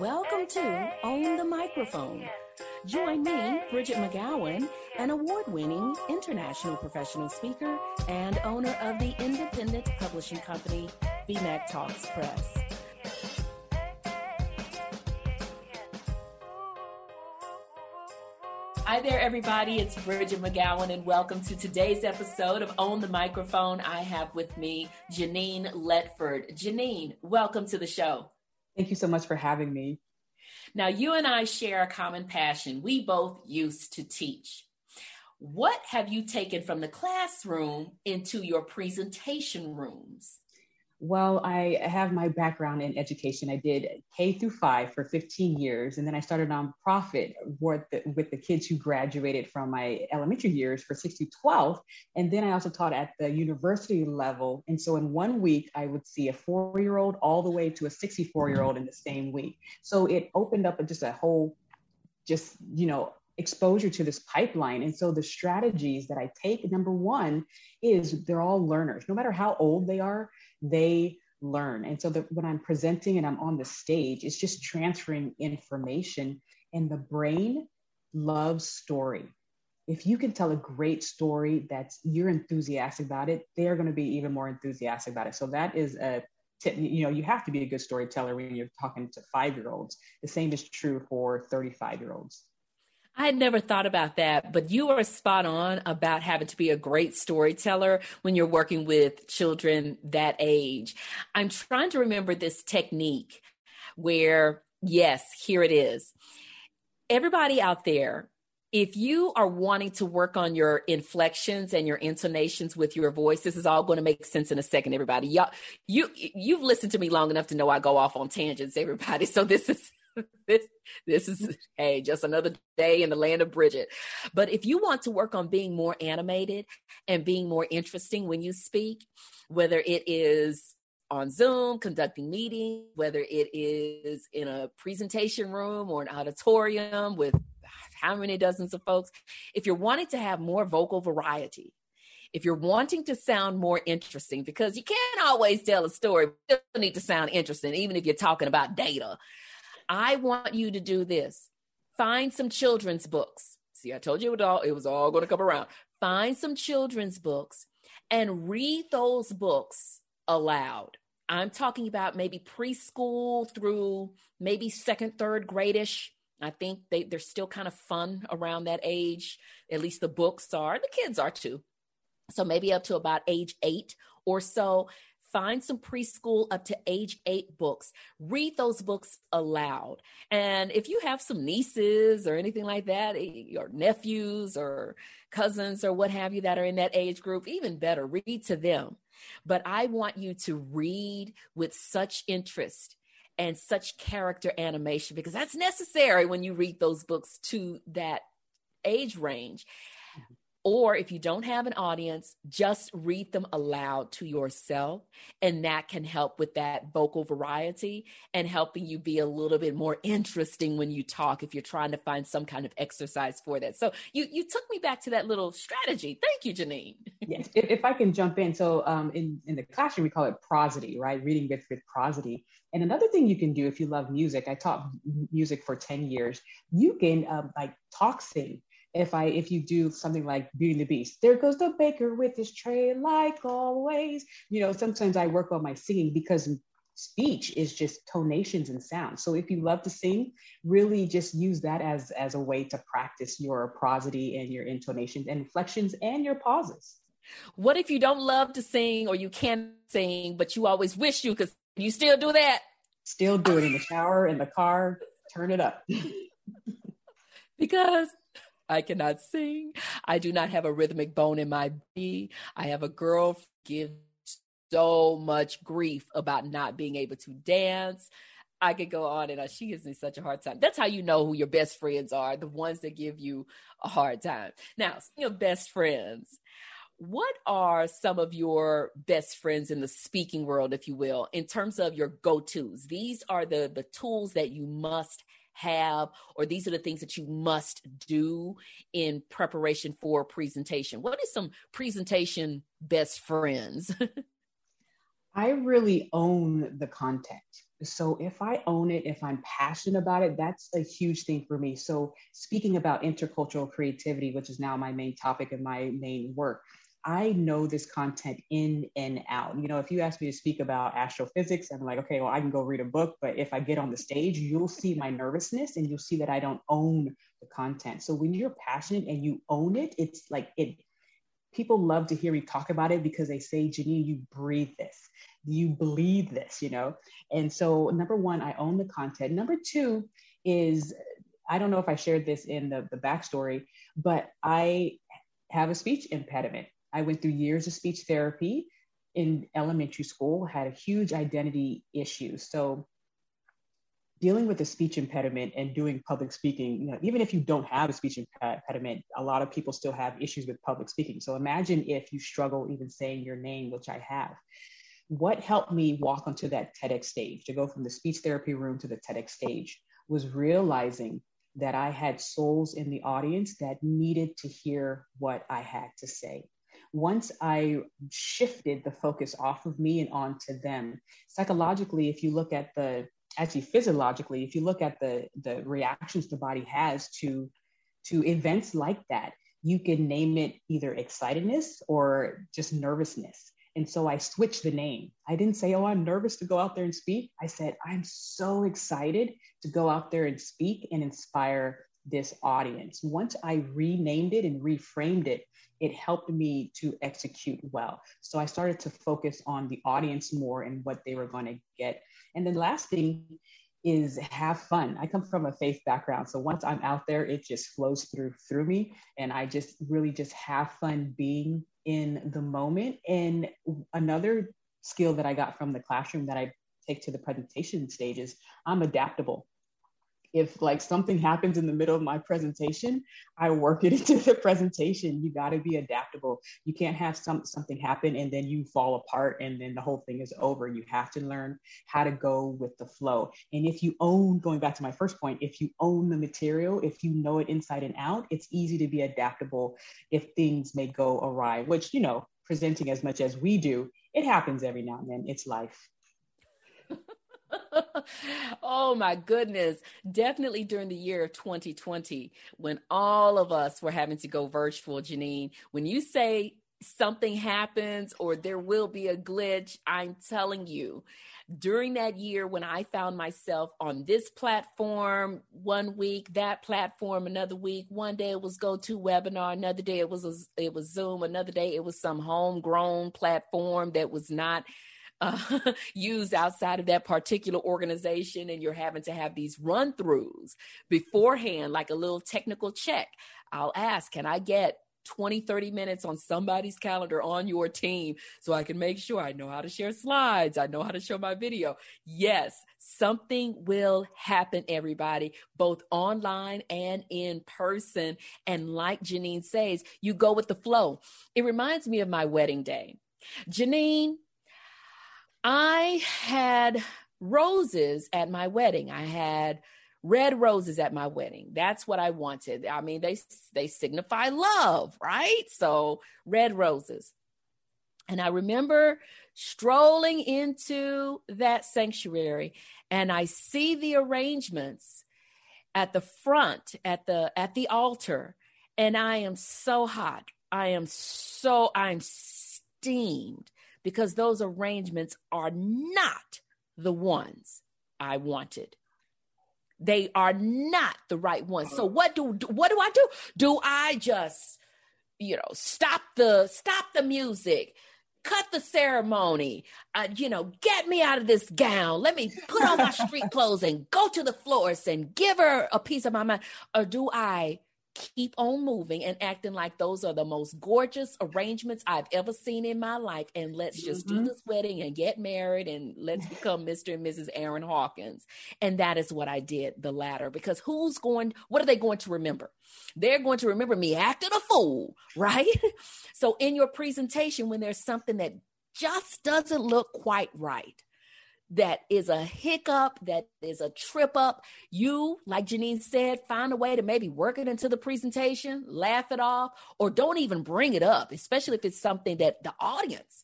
Welcome to Own the Microphone. Join me, Bridgett McGowen, an award winning international professional speaker and owner of the independent publishing company, BMcTALKS Press. Hi there, everybody. It's Bridgett McGowen, and welcome to today's episode of Own the Microphone. I have with me Genein Letford. Genein, welcome to the show. Thank you so much for having me. Now, you and I share a common passion. We both used to teach. What have you taken from the classroom into your presentation rooms? Well, I have my background in education. I did K through five for 15 years, and then I started nonprofit with the, with the kids who graduated from my elementary years for 6 to 12. And then I also taught at the university level. And so in one week, I would see a four year old all the way to a 64 year old in the same week. So it opened up just a whole, just, you know, exposure to this pipeline. And so the strategies that I take, number one, is they're all learners. No matter how old they are, they learn. And so that when I'm presenting and I'm on the stage, it's just transferring information. And the brain loves story. If you can tell a great story that's you're enthusiastic about it, they're going to be even more enthusiastic about it. So that is a tip. You know, you have to be a good storyteller when you're talking to five year olds. The same is true for 35 year olds. I had never thought about that, but you are spot on about having to be a great storyteller when you're working with children that age. I'm trying to remember this technique where, yes, here it is. Everybody out there, if you are wanting to work on your inflections and your intonations with your voice, this is all going to make sense in a second, everybody. Y'all, you you've listened to me long enough to know I go off on tangents, everybody. So this is this this is hey just another day in the land of Bridgett. But if you want to work on being more animated and being more interesting when you speak whether it is on zoom conducting meetings whether it is in a presentation room or an auditorium with how many dozens of folks if you're wanting to have more vocal variety if you're wanting to sound more interesting because you can't always tell a story you need to sound interesting even if you're talking about data I want you to do this. Find some children's books. See, I told you it, all, it was all going to come around. Find some children's books and read those books aloud. I'm talking about maybe preschool through maybe second, third gradish. I think they, they're still kind of fun around that age. At least the books are, the kids are too. So maybe up to about age eight or so find some preschool up to age eight books, read those books aloud. And if you have some nieces or anything like that, eh, your nephews or cousins or what have you that are in that age group, even better, read to them. But I want you to read with such interest and such character animation because that's necessary when you read those books to that age range. Or if you don't have an audience, just read them aloud to yourself. And that can help with that vocal variety and helping you be a little bit more interesting when you talk if you're trying to find some kind of exercise for that. So you, you took me back to that little strategy. Thank you, Genein. yes, if, if, I can jump in. So um, in, in the classroom, we call it prosody, right? Reading with, with prosody. And another thing you can do if you love music, I taught music for 10 years, you can um, like talk sing if I if you do something like Beauty and the Beast, there goes the baker with his tray like always. You know, sometimes I work on my singing because speech is just tonations and sound. So if you love to sing, really just use that as as a way to practice your prosody and your intonations and inflections and your pauses. What if you don't love to sing or you can't sing, but you always wish you could? You still do that? Still do it in the shower, in the car, turn it up. because I cannot sing. I do not have a rhythmic bone in my body. I have a girl give so much grief about not being able to dance. I could go on and on. She gives me such a hard time. That's how you know who your best friends are, the ones that give you a hard time. Now, speaking of best friends, what are some of your best friends in the speaking world, if you will, in terms of your go-tos? These are the the tools that you must have, or these are the things that you must do in preparation for a presentation? What is some presentation best friends? I really own the content. So if I own it, if I'm passionate about it, that's a huge thing for me. So speaking about intercultural creativity, which is now my main topic of my main work, I know this content in and out. You know, if you ask me to speak about astrophysics, I'm like, okay, well, I can go read a book. But if I get on the stage, you'll see my nervousness and you'll see that I don't own the content. So when you're passionate and you own it, it's like it, people love to hear me talk about it because they say, Genein, you breathe this, you bleed this, you know? And so, number one, I own the content. Number two is, I don't know if I shared this in the, the backstory, but I have a speech impediment. I went through years of speech therapy in elementary school, had a huge identity issue. So dealing with a speech impediment and doing public speaking, you know, even if you don't have a speech impediment, a lot of people still have issues with public speaking. So imagine if you struggle even saying your name, which I have. What helped me walk onto that TEDx stage to go from the speech therapy room to the TEDx stage was realizing that I had souls in the audience that needed to hear what I had to say once I shifted the focus off of me and onto them, psychologically, if you look at the actually physiologically, if you look at the the reactions the body has to to events like that, you can name it either excitedness or just nervousness. And so I switched the name. I didn't say, oh, I'm nervous to go out there and speak. I said, I'm so excited to go out there and speak and inspire this audience. Once I renamed it and reframed it, it helped me to execute well. So I started to focus on the audience more and what they were going to get. And then last thing is have fun. I come from a faith background, so once I'm out there, it just flows through through me, and I just really just have fun being in the moment. And another skill that I got from the classroom that I take to the presentation stages, I'm adaptable if like something happens in the middle of my presentation, I work it into the presentation. You got to be adaptable. You can't have some something happen and then you fall apart and then the whole thing is over. You have to learn how to go with the flow. And if you own, going back to my first point, if you own the material, if you know it inside and out, it's easy to be adaptable if things may go awry, which, you know, presenting as much as we do, it happens every now and then. It's life. oh my goodness. Definitely during the year of 2020, when all of us were having to go virtual, Genein, when you say something happens or there will be a glitch, I'm telling you, during that year when I found myself on this platform one week, that platform another week, one day it was GoToWebinar, another day it was a, it was Zoom, another day it was some homegrown platform that was not uh, used outside of that particular organization and you're having to have these run throughs beforehand like a little technical check. I'll ask can i get 20 30 minutes on somebody's calendar on your team so i can make sure i know how to share slides i know how to show my video? Yes something will happen everybody both online and in person. And like Genein says you go with the flow. It reminds me of my wedding day. Genein I had roses at my wedding. I had red roses at my wedding. That's what I wanted. I mean, they they signify love, right? So, red roses. And I remember strolling into that sanctuary and I see the arrangements at the front at the at the altar and I am so hot. I am so I'm steamed because those arrangements are not the ones I wanted. They are not the right ones. So what do what do I do? Do I just you know stop the stop the music? cut the ceremony. Uh, you know, get me out of this gown. Let me put on my street clothes and go to the florist and give her a piece of my mind. Or do I keep on moving and acting like those are the most gorgeous arrangements I've ever seen in my life. And let's just mm-hmm. do this wedding and get married and let's become Mr. and Mrs. Aaron Hawkins. And that is what I did, the latter, because who's going, what are they going to remember? They're going to remember me acting a fool, right? so in your presentation, when there's something that just doesn't look quite right, that is a hiccup, that is a trip up, you, like Genein said, find a way to maybe work it into the presentation, laugh it off, or don't even bring it up, especially if it's something that the audience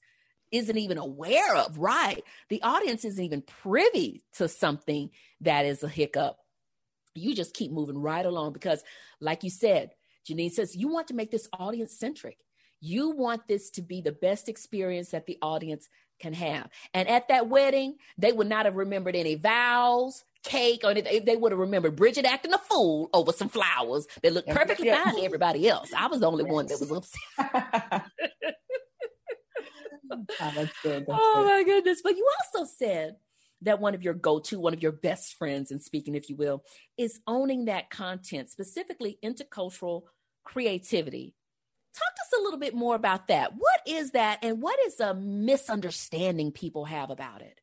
isn't even aware of, right? The audience isn't even privy to something that is a hiccup. You just keep moving right along because, like you said, Genein says, you want to make this audience centric. You want this to be the best experience that the audience can have. And at that wedding, they would not have remembered any vows, cake, or anything. They would have remembered Bridgett acting a fool over some flowers that looked perfectly fine to everybody else. I was the only one that was upset. oh, that's good. That's oh good. my goodness. But you also said that one of your go to, one of your best friends, in speaking, if you will, is owning that content, specifically intercultural creativity. Talk to us a little bit more about that. What is that, and what is a misunderstanding people have about it?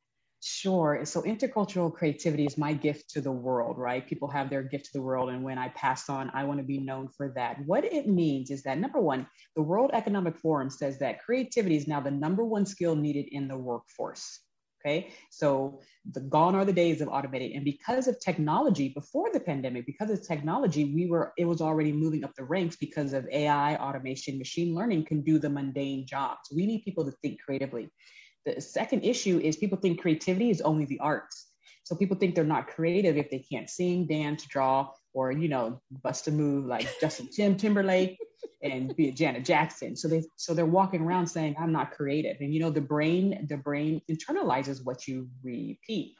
Sure. So intercultural creativity is my gift to the world, right? People have their gift to the world. And when I pass on, I want to be known for that. What it means is that number one, the World Economic Forum says that creativity is now the number one skill needed in the workforce. Okay. So the gone are the days of automating. And because of technology before the pandemic, because of technology, we were, it was already moving up the ranks because of AI, automation, machine learning can do the mundane jobs. We need people to think creatively. The second issue is people think creativity is only the arts. So people think they're not creative if they can't sing, dance, draw, or you know, bust a move like Justin Tim Timberlake and be a Janet Jackson. So they so they're walking around saying, I'm not creative. And you know, the brain, the brain internalizes what you repeat.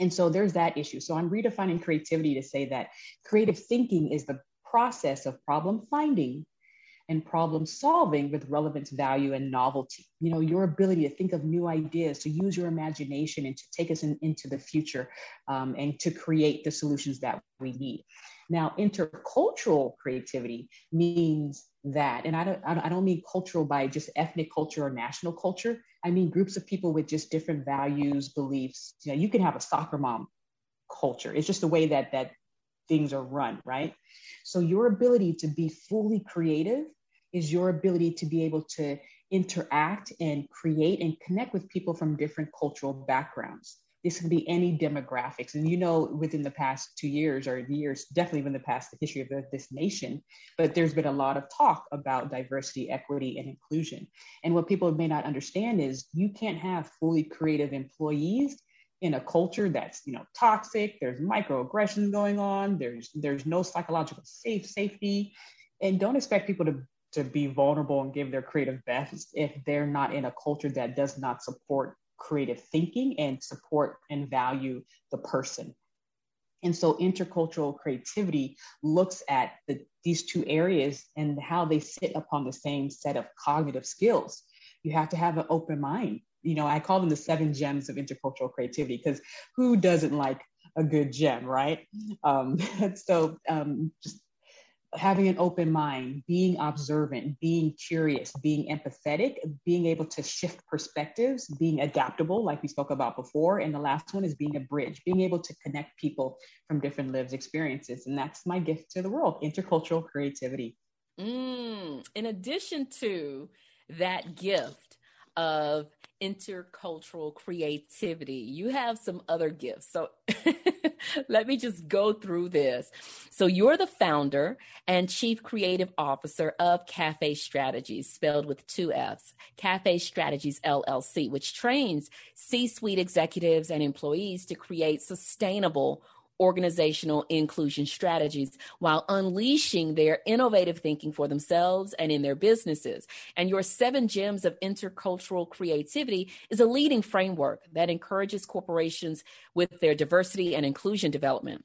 And so there's that issue. So I'm redefining creativity to say that creative thinking is the process of problem finding and problem solving with relevance, value, and novelty. You know, your ability to think of new ideas, to use your imagination, and to take us in, into the future um, and to create the solutions that we need. Now, intercultural creativity means that, and I don't, I don't mean cultural by just ethnic culture or national culture. I mean groups of people with just different values, beliefs. You know, you can have a soccer mom culture. It's just the way that that things are run, right? So your ability to be fully creative is your ability to be able to interact and create and connect with people from different cultural backgrounds. This can be any demographics. And you know, within the past two years or years, definitely within the past the history of the, this nation, but there's been a lot of talk about diversity, equity, and inclusion. And what people may not understand is you can't have fully creative employees in a culture that's you know toxic there's microaggressions going on there's there's no psychological safe safety and don't expect people to to be vulnerable and give their creative best if they're not in a culture that does not support creative thinking and support and value the person. And so intercultural creativity looks at the, these two areas and how they sit upon the same set of cognitive skills. You have to have an open mind. You know, I call them the seven gems of intercultural creativity because who doesn't like a good gem, right? Um, so um, just having an open mind, being observant, being curious, being empathetic, being able to shift perspectives, being adaptable, like we spoke about before. And the last one is being a bridge, being able to connect people from different lives experiences. And that's my gift to the world intercultural creativity. Mm, in addition to that gift of intercultural creativity, you have some other gifts. So let me just go through this. So, you're the founder and chief creative officer of Caffe Strategies, spelled with two F's, Caffe Strategies LLC, which trains C suite executives and employees to create sustainable organizational inclusion strategies while unleashing their innovative thinking for themselves and in their businesses. And your seven gems of intercultural creativity is a leading framework that encourages corporations with their diversity and inclusion development.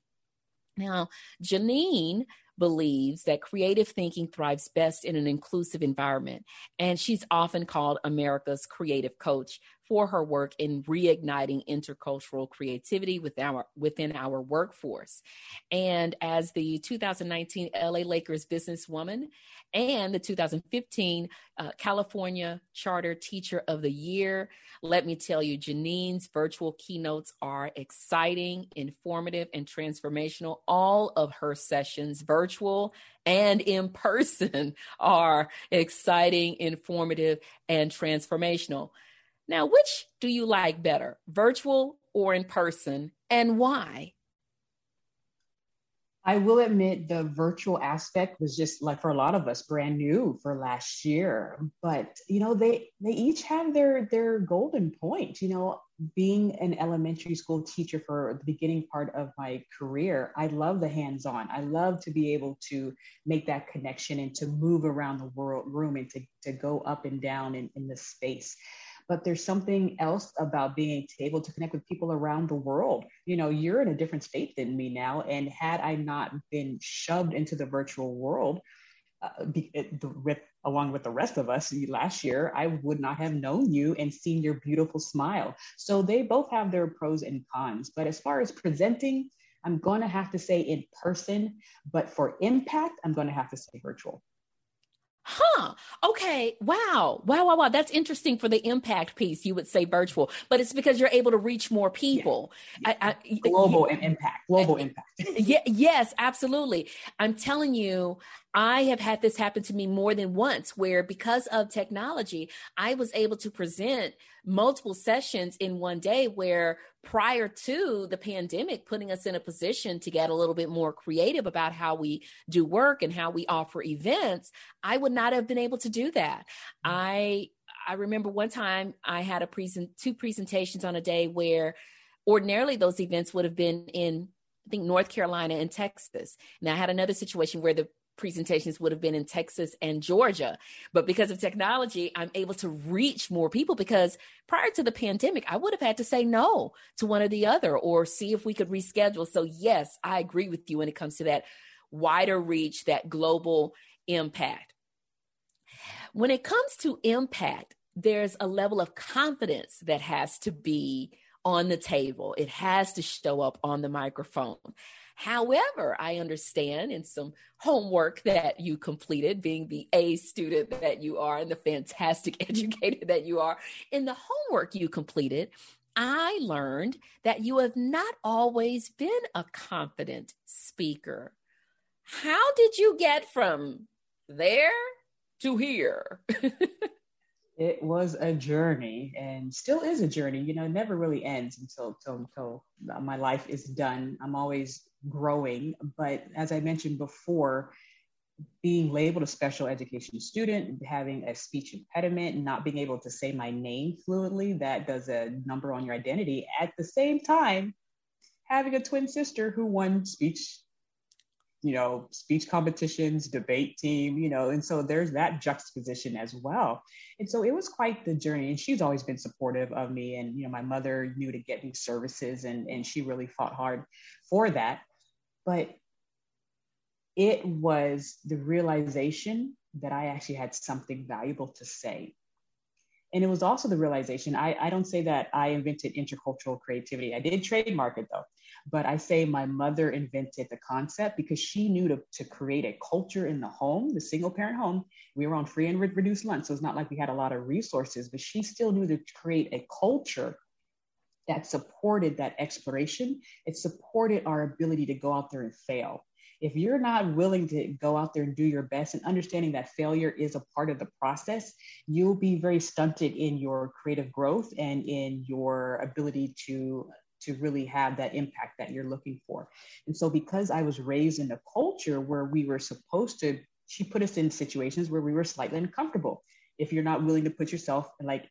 Now, Genein believes that creative thinking thrives best in an inclusive environment, and she's often called America's creative coach for her work in reigniting intercultural creativity within our, within our workforce. And as the 2019 LA Lakers businesswoman and the 2015 uh, California Charter Teacher of the Year, let me tell you, Genein's virtual keynotes are exciting, informative, and transformational. All of her sessions, virtual and in person, are exciting, informative, and transformational. Now, which do you like better, virtual or in person, and why? I will admit the virtual aspect was just like for a lot of us brand new for last year. But you know, they they each have their their golden point. You know, being an elementary school teacher for the beginning part of my career, I love the hands-on. I love to be able to make that connection and to move around the world room and to, to go up and down in, in the space but there's something else about being able to connect with people around the world. You know, you're in a different state than me now. And had I not been shoved into the virtual world, uh, be, with, along with the rest of us last year, I would not have known you and seen your beautiful smile. So they both have their pros and cons. But as far as presenting, I'm going to have to say in person, but for impact, I'm going to have to say virtual huh. Okay. Wow. Wow wow wow. That's interesting for the impact piece you would say virtual but it's because you're able to reach more people. Yeah. I, I, global you, impact. global impact. yeah, yes absolutely. I'm telling you I have had this happen to me more than once where because of technology, I was able to present multiple sessions in one day where prior to the pandemic putting us in a position to get a little bit more creative about how we do work and how we offer events, I would not have been able to do that. Mm. I I remember one time I had a present two presentations on a day where ordinarily those events would have been in I think North Carolina and Texas. Now I had another situation where the presentations would have been in Texas and Georgia. But because of technology, I'm able to reach more people because prior to the pandemic, I would have had to say no to one or the other or see if we could reschedule. So, yes, I agree with you when it comes to that wider reach, that global impact. When it comes to impact, there's a level of confidence that has to be on the table. It has to show up on the microphone. However, I understand in some homework that you completed, being the A student that you are and the fantastic educator that you are, in the homework you completed, I learned that you have not always been a confident speaker. How did you get from there to here? it was a journey and still is a journey. You know, it never really ends until, until, until my life is done. I'm always growing. But as I mentioned before, being labeled a special education student, having a speech impediment, not being able to say my name fluently, that does a number on your identity. At the same time, having a twin sister who won speech, you know, speech competitions, debate team, you know, and so there's that juxtaposition as well. And so it was quite the journey. And she's always been supportive of me. And, you know, my mother knew to get me services and, and she really fought hard for that but it was the realization that I actually had something valuable to say. And it was also the realization I, I don't say that I invented intercultural creativity. I did trademark it though, but I say my mother invented the concept because she knew to, to create a culture in the home, the single parent home. We were on free and reduced lunch, so it's not like we had a lot of resources, but she still knew to create a culture that supported that exploration. It supported our ability to go out there and fail. If you're not willing to go out there and do your best and understanding that failure is a part of the process, you'll be very stunted in your creative growth and in your ability to to really have that impact that you're looking for. And so because I was raised in a culture where we were supposed to she put us in situations where we were slightly uncomfortable. If you're not willing to put yourself like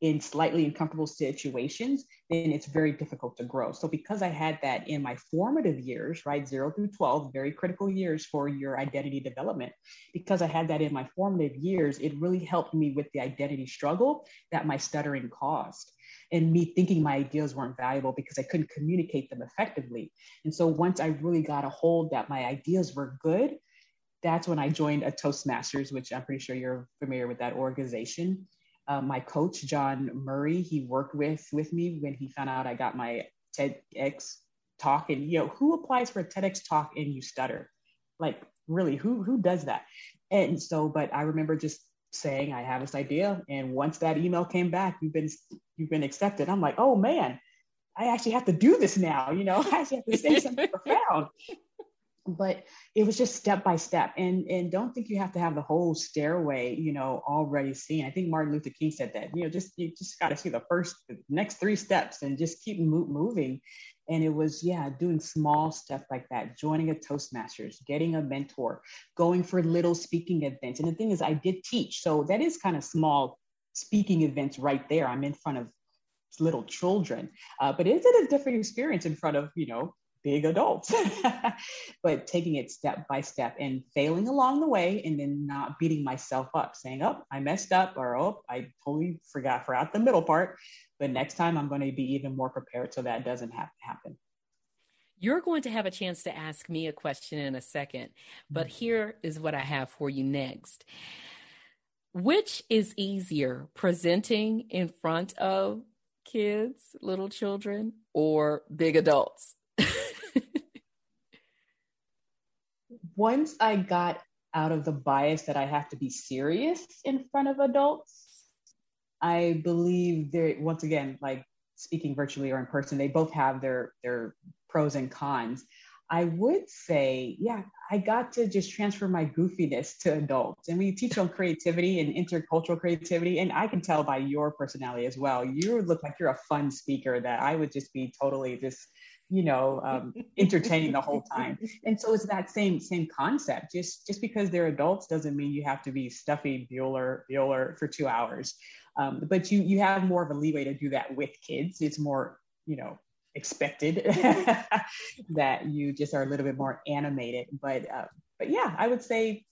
in slightly uncomfortable situations, then it's very difficult to grow. So, because I had that in my formative years, right, zero through 12, very critical years for your identity development, because I had that in my formative years, it really helped me with the identity struggle that my stuttering caused and me thinking my ideas weren't valuable because I couldn't communicate them effectively. And so, once I really got a hold that my ideas were good, that's when I joined a Toastmasters, which I'm pretty sure you're familiar with that organization uh, my coach John Murray, he worked with with me when he found out I got my TEDx talk. And you know, who applies for a TEDx talk and you stutter? Like, really, who who does that? And so, but I remember just saying I have this idea, and once that email came back, you've been you've been accepted. I'm like, oh man, I actually have to do this now. You know, I actually have to say something profound. But it was just step by step. And and don't think you have to have the whole stairway you know already seen. I think martin luther king said that you know just you just got to see the first the next three steps and just keep mo- moving. And it was yeah doing small stuff like that joining a toastmasters getting a mentor going for little speaking events. And the thing is i did teach. So that is kind of small speaking events right there. I'm in front of little children. Uh, but it's a different experience in front of you know big adults. But taking it step by step and failing along the way and then not beating myself up saying oh i messed up or oh i totally forgot forgot the middle part. But next time i'm going to be even more prepared so that doesn't have to happen. You're going to have a chance to ask me a question in a second but mm-hmm. here is what i have for you next. Which is easier presenting in front of kids little children or big adults once I got out of the bias that I have to be serious in front of adults, I believe there once again, like speaking virtually or in person, they both have their their pros and cons. I would say, yeah, I got to just transfer my goofiness to adults. And we teach on creativity and intercultural creativity. And I can tell by your personality as well. You look like you're a fun speaker that I would just be totally just you know um, entertaining the whole time. And so it's that same same concept. Just just because they're adults doesn't mean you have to be stuffy bueller bueller for two hours. Um, but you you have more of a leeway to do that with kids. It's more you know expected that you just are a little bit more animated. But uh, but yeah i would say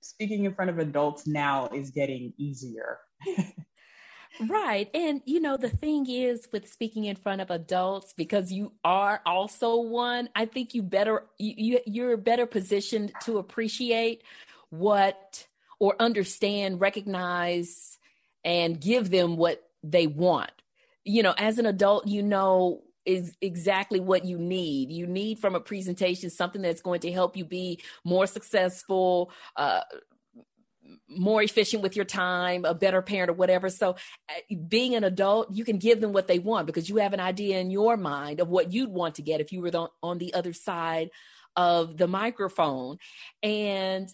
speaking in front of adults now is getting easier Right. And you know, the thing is with speaking in front of adults, because you are also one, I think you better you, you're better positioned to appreciate what or understand, recognize, and give them what they want. You know, as an adult, you know is exactly what you need. You need from a presentation something that's going to help you be more successful, uh, more efficient with your time, a better parent, or whatever. So, uh, being an adult, you can give them what they want because you have an idea in your mind of what you'd want to get if you were the, on the other side of the microphone. And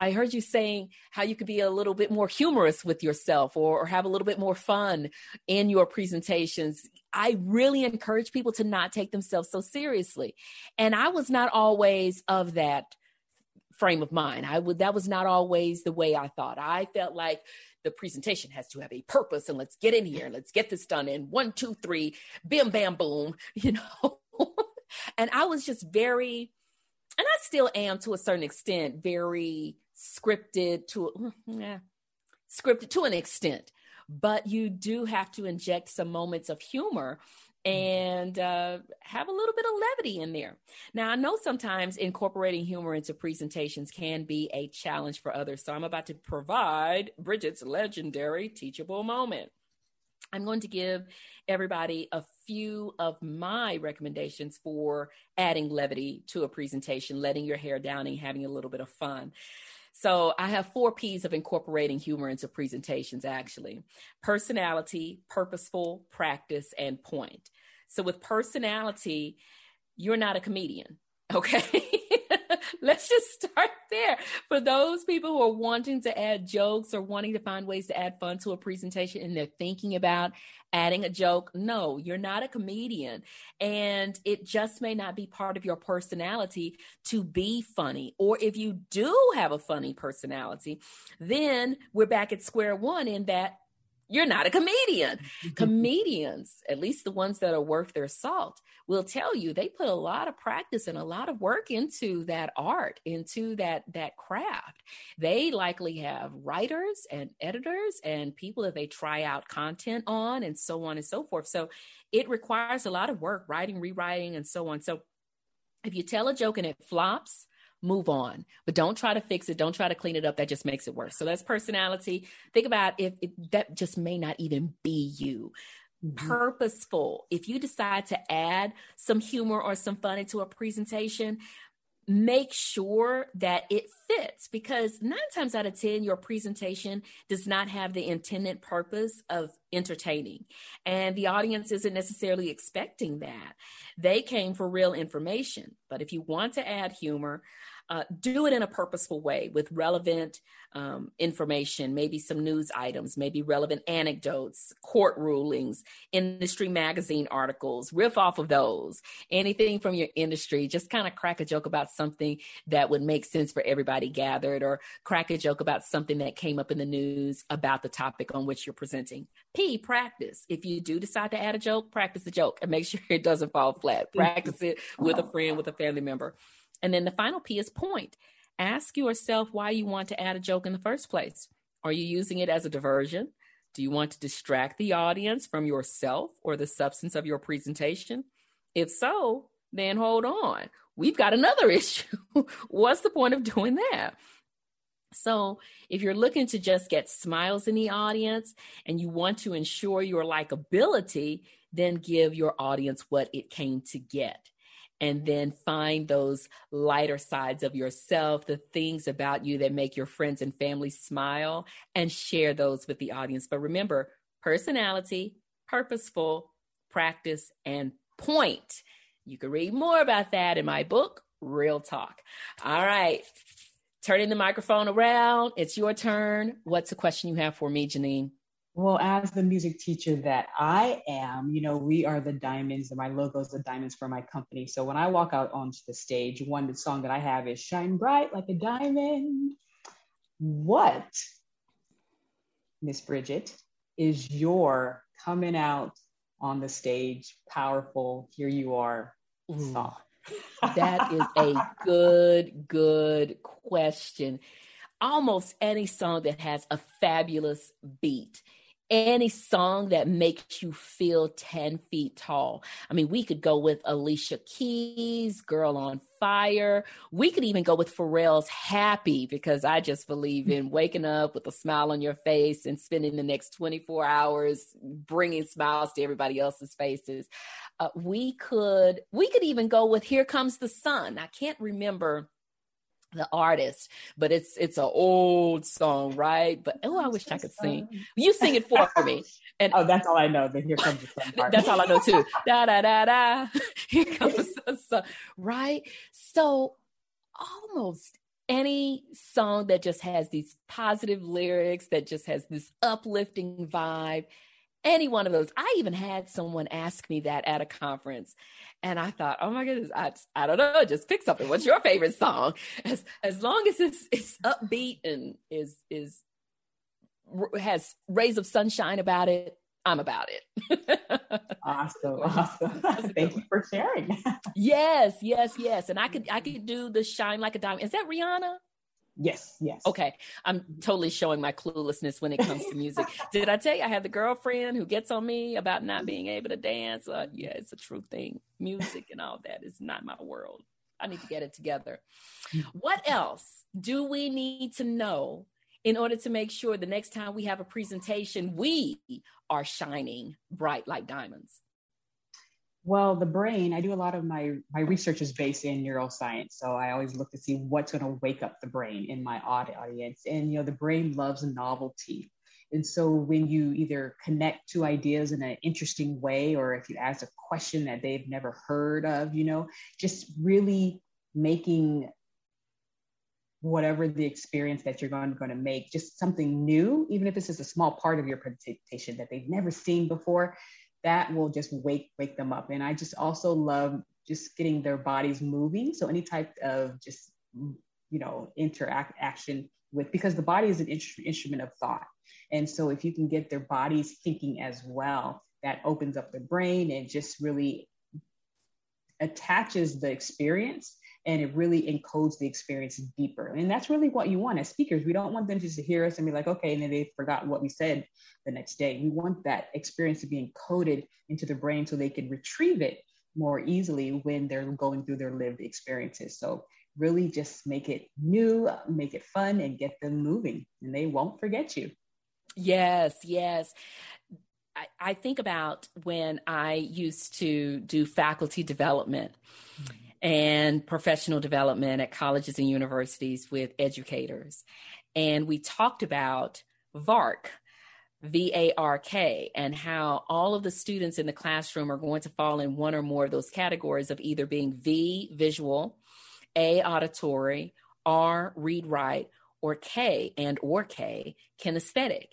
I heard you saying how you could be a little bit more humorous with yourself or, or, have a little bit more fun in your presentations. I really encourage people to not take themselves so seriously. And I was not always of that frame of mind. I would that was not always the way I thought. I felt like the presentation has to have a purpose and let's get in here and let's get this done in one, two, three, bam, bam, boom, you know. and I was just very, and I still am to a certain extent, very scripted to yeah, scripted to an extent. But you do have to inject some moments of humor and uh, have a little bit of levity in there. Now, I know sometimes incorporating humor into presentations can be a challenge for others. So I'm about to provide Bridgett's legendary teachable moment. I'm going to give everybody a few of my recommendations for adding levity to a presentation, letting your hair down and having a little bit of fun. So I have four P's of incorporating humor into presentations actually personality, purposeful, practice, and point. So with personality, you're not a comedian. Okay. Let's just start there. For those people who are wanting to add jokes or wanting to find ways to add fun to a presentation and they're thinking about adding a joke, no, you're not a comedian. And it just may not be part of your personality to be funny. Or if you do have a funny personality, then we're back at square one in that you're not a comedian. Comedians, at least the ones that are worth their salt, will tell you they put a lot of practice and a lot of work into that art, into that that craft. They likely have writers and editors and people that they try out content on and so on and so forth. So it requires a lot of work, writing, rewriting, and so on. So if you tell a joke and it flops, move on. But don't try to fix it. Don't try to clean it up. That just makes it worse. So that's personality. Think about if, if that just may not even be you. Mm-hmm. Purposeful. If you decide to add some humor or some fun into a presentation, make sure that it fits because nine times out of 10, your presentation does not have the intended purpose of entertaining. And the audience isn't necessarily expecting that. They came for real information. But if you want to add humor, uh, do it in a purposeful way with relevant um, information, maybe some news items, maybe relevant anecdotes, court rulings, industry magazine articles, riff off of those, anything from your industry. Just kind of crack a joke about something that would make sense for everybody gathered, or crack a joke about something that came up in the news about the topic on which you're presenting. P, practice. If you do decide to add a joke, practice the joke and make sure it doesn't fall flat. Practice it with a friend, with a family member. And then the final P is point. Ask yourself why you want to add a joke in the first place. Are you using it as a diversion? Do you want to distract the audience from yourself or the substance of your presentation? If so, then hold on. We've got another issue. What's the point of doing that? So, if you're looking to just get smiles in the audience and you want to ensure your likability, then give your audience what it came to get and then find those lighter sides of yourself, the things about you that make your friends and family smile, and share those with the audience. But remember, personality, purposeful, practice, and point. You can read more about that in my book, Real Talk. All right. Turning the microphone around. It's your turn. What's the question you have for me, Genein? Well, as the music teacher that I am, you know, we are the diamonds, and my logo is the diamonds for my company. So when I walk out onto the stage, one song that I have is Shine Bright Like a Diamond. What, Miss Bridgett, is your coming out on the stage, powerful, here you are song? that is a good, good question almost any song that has a fabulous beat any song that makes you feel 10 feet tall. I mean, we could go with Alicia Keys, Girl on Fire. We could even go with Pharrell's Happy because I just believe in waking up with a smile on your face and spending the next 24 hours bringing smiles to everybody else's faces. Uh, we could we could even go with Here Comes the Sun. I can't remember the artist, but it's it's an old song, right? But oh, I wish I could sing. You sing it for me. And oh, that's all I know. Then here comes the sun part. That's all I know too. da da da da. Here comes the sun. Right. So almost any song that just has these positive lyrics, that just has this uplifting vibe, any one of those. I even had someone ask me that at a conference, and I thought, oh my goodness, I, I don't know, just pick something. What's your favorite song? As as long as it's it's upbeat and is is has rays of sunshine about it, I'm about it. awesome, awesome. Thank you for sharing. yes, yes, yes. And I could I could do the shine like a diamond. Is that Rihanna? Yes, yes. Okay. I'm totally showing my cluelessness when it comes to music. Did I tell you I have the girlfriend who gets on me about not being able to dance? Uh, yeah, it's a true thing. Music and all that is not my world. I need to get it together. What else do we need to know in order to make sure the next time we have a presentation, we are shining bright like diamonds? Well, the brain, I do a lot of my my research is based in neuroscience. So I always look to see what's going to wake up the brain in my audience. And you know, the brain loves novelty. And so when you either connect two ideas in an interesting way, or if you ask a question that they've never heard of, you know, just really making whatever the experience that you're going, going to make just something new, even if this is a small part of your presentation that they've never seen before, that will just wake wake them up. And I just also love just getting their bodies moving. So any type of just you know interact action with because the body is an instrument of thought. And so if you can get their bodies thinking as well, that opens up the brain and just really attaches the experience and it really encodes the experience deeper. And that's really what you want as speakers. We don't want them just to hear us and be like, okay, and then they forgot what we said the next day. We want that experience to be encoded into the brain so they can retrieve it more easily when they're going through their lived experiences. So really just make it new, make it fun, and get them moving, and they won't forget you. Yes, yes. I, I think about when I used to do faculty development. Mm-hmm and professional development at colleges and universities with educators. And we talked about VARK, VARK and how all of the students in the classroom are going to fall in one or more of those categories of either being V, visual, A, auditory, R, read, write, or K and or K, kinesthetic.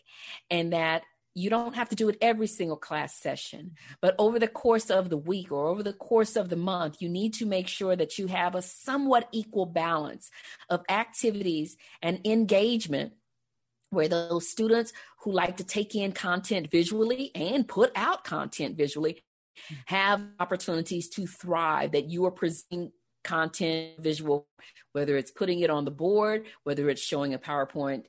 And that you don't have to do it every single class session, but over the course of the week or over the course of the month, you need to make sure that you have a somewhat equal balance of activities and engagement where those students who like to take in content visually and put out content visually have opportunities to thrive, that you are presenting content visual, whether it's putting it on the board, whether it's showing a PowerPoint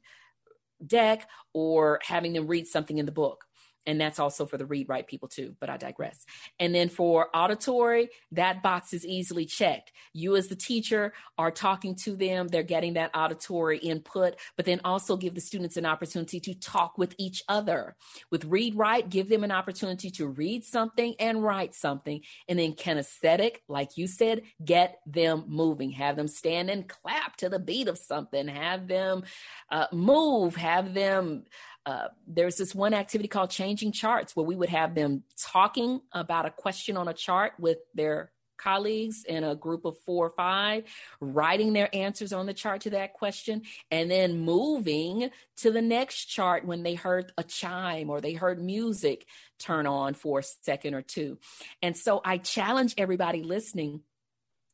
deck, or having them read something in the book and that's also for the read write people too but i digress. And then for auditory that box is easily checked. You as the teacher are talking to them. They're getting that auditory input but then also give the students an opportunity to talk with each other. With read write give them an opportunity to read something and write something. And then kinesthetic like you said get them moving. Have them stand and clap to the beat of something. Have them uh, move. Have them uh, there's this one activity called changing charts where we would have them talking about a question on a chart with their colleagues in a group of four or five, writing their answers on the chart to that question, and then moving to the next chart when they heard a chime or they heard music turn on for a second or two. And so I challenge everybody listening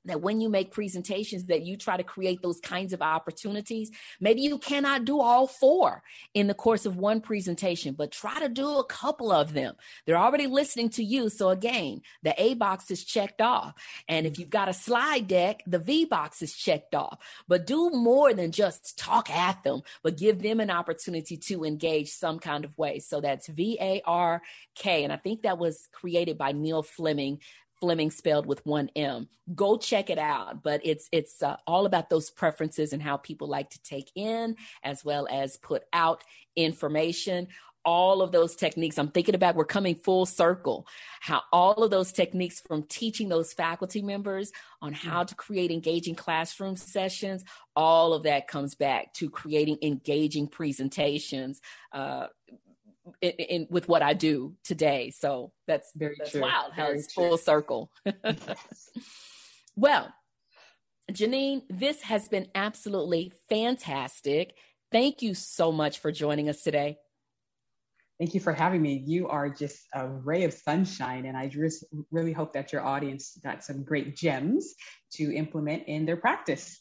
that when you make presentations that you try to create those kinds of opportunities maybe you cannot do all four in the course of one presentation but try to do a couple of them. They're already listening to you. So again the a box is checked off. And if you've got a slide deck the v box is checked off. But do more than just talk at them but give them an opportunity to engage some kind of way. So that's v a r k. And i think that was created by neil fleming Fleming spelled with one M. Go check it out. But it's it's uh, all about those preferences and how people like to take in as well as put out information. All of those techniques, I'm thinking about we're coming full circle. How all of those techniques from teaching those faculty members on how to create engaging classroom sessions, all of that comes back to creating engaging presentations. Uh, in, in, with what I do today. So that's very that's true. wild how very it's true. full circle. well, Genein, this has been absolutely fantastic. Thank you so much for joining us today. Thank you for having me. You are just a ray of sunshine, and I just really hope that your audience got some great gems to implement in their practice.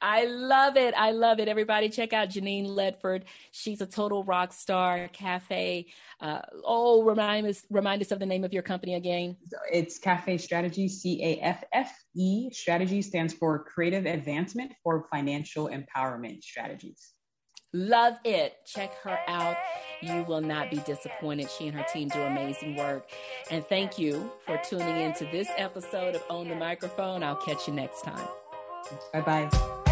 I love it. I love it. Everybody, check out Genein Letford. She's a total rock star. Caffe. Uh, oh, remind us, remind us of the name of your company again. So It's Caffe Strategy. C A F F E. Strategy stands for Creative Advancement for Financial Empowerment Strategies. Love it. Check her out. You will not be disappointed. She and her team do amazing work. And thank you for tuning in to this episode of Own the Microphone. I'll catch you next time. 拜拜。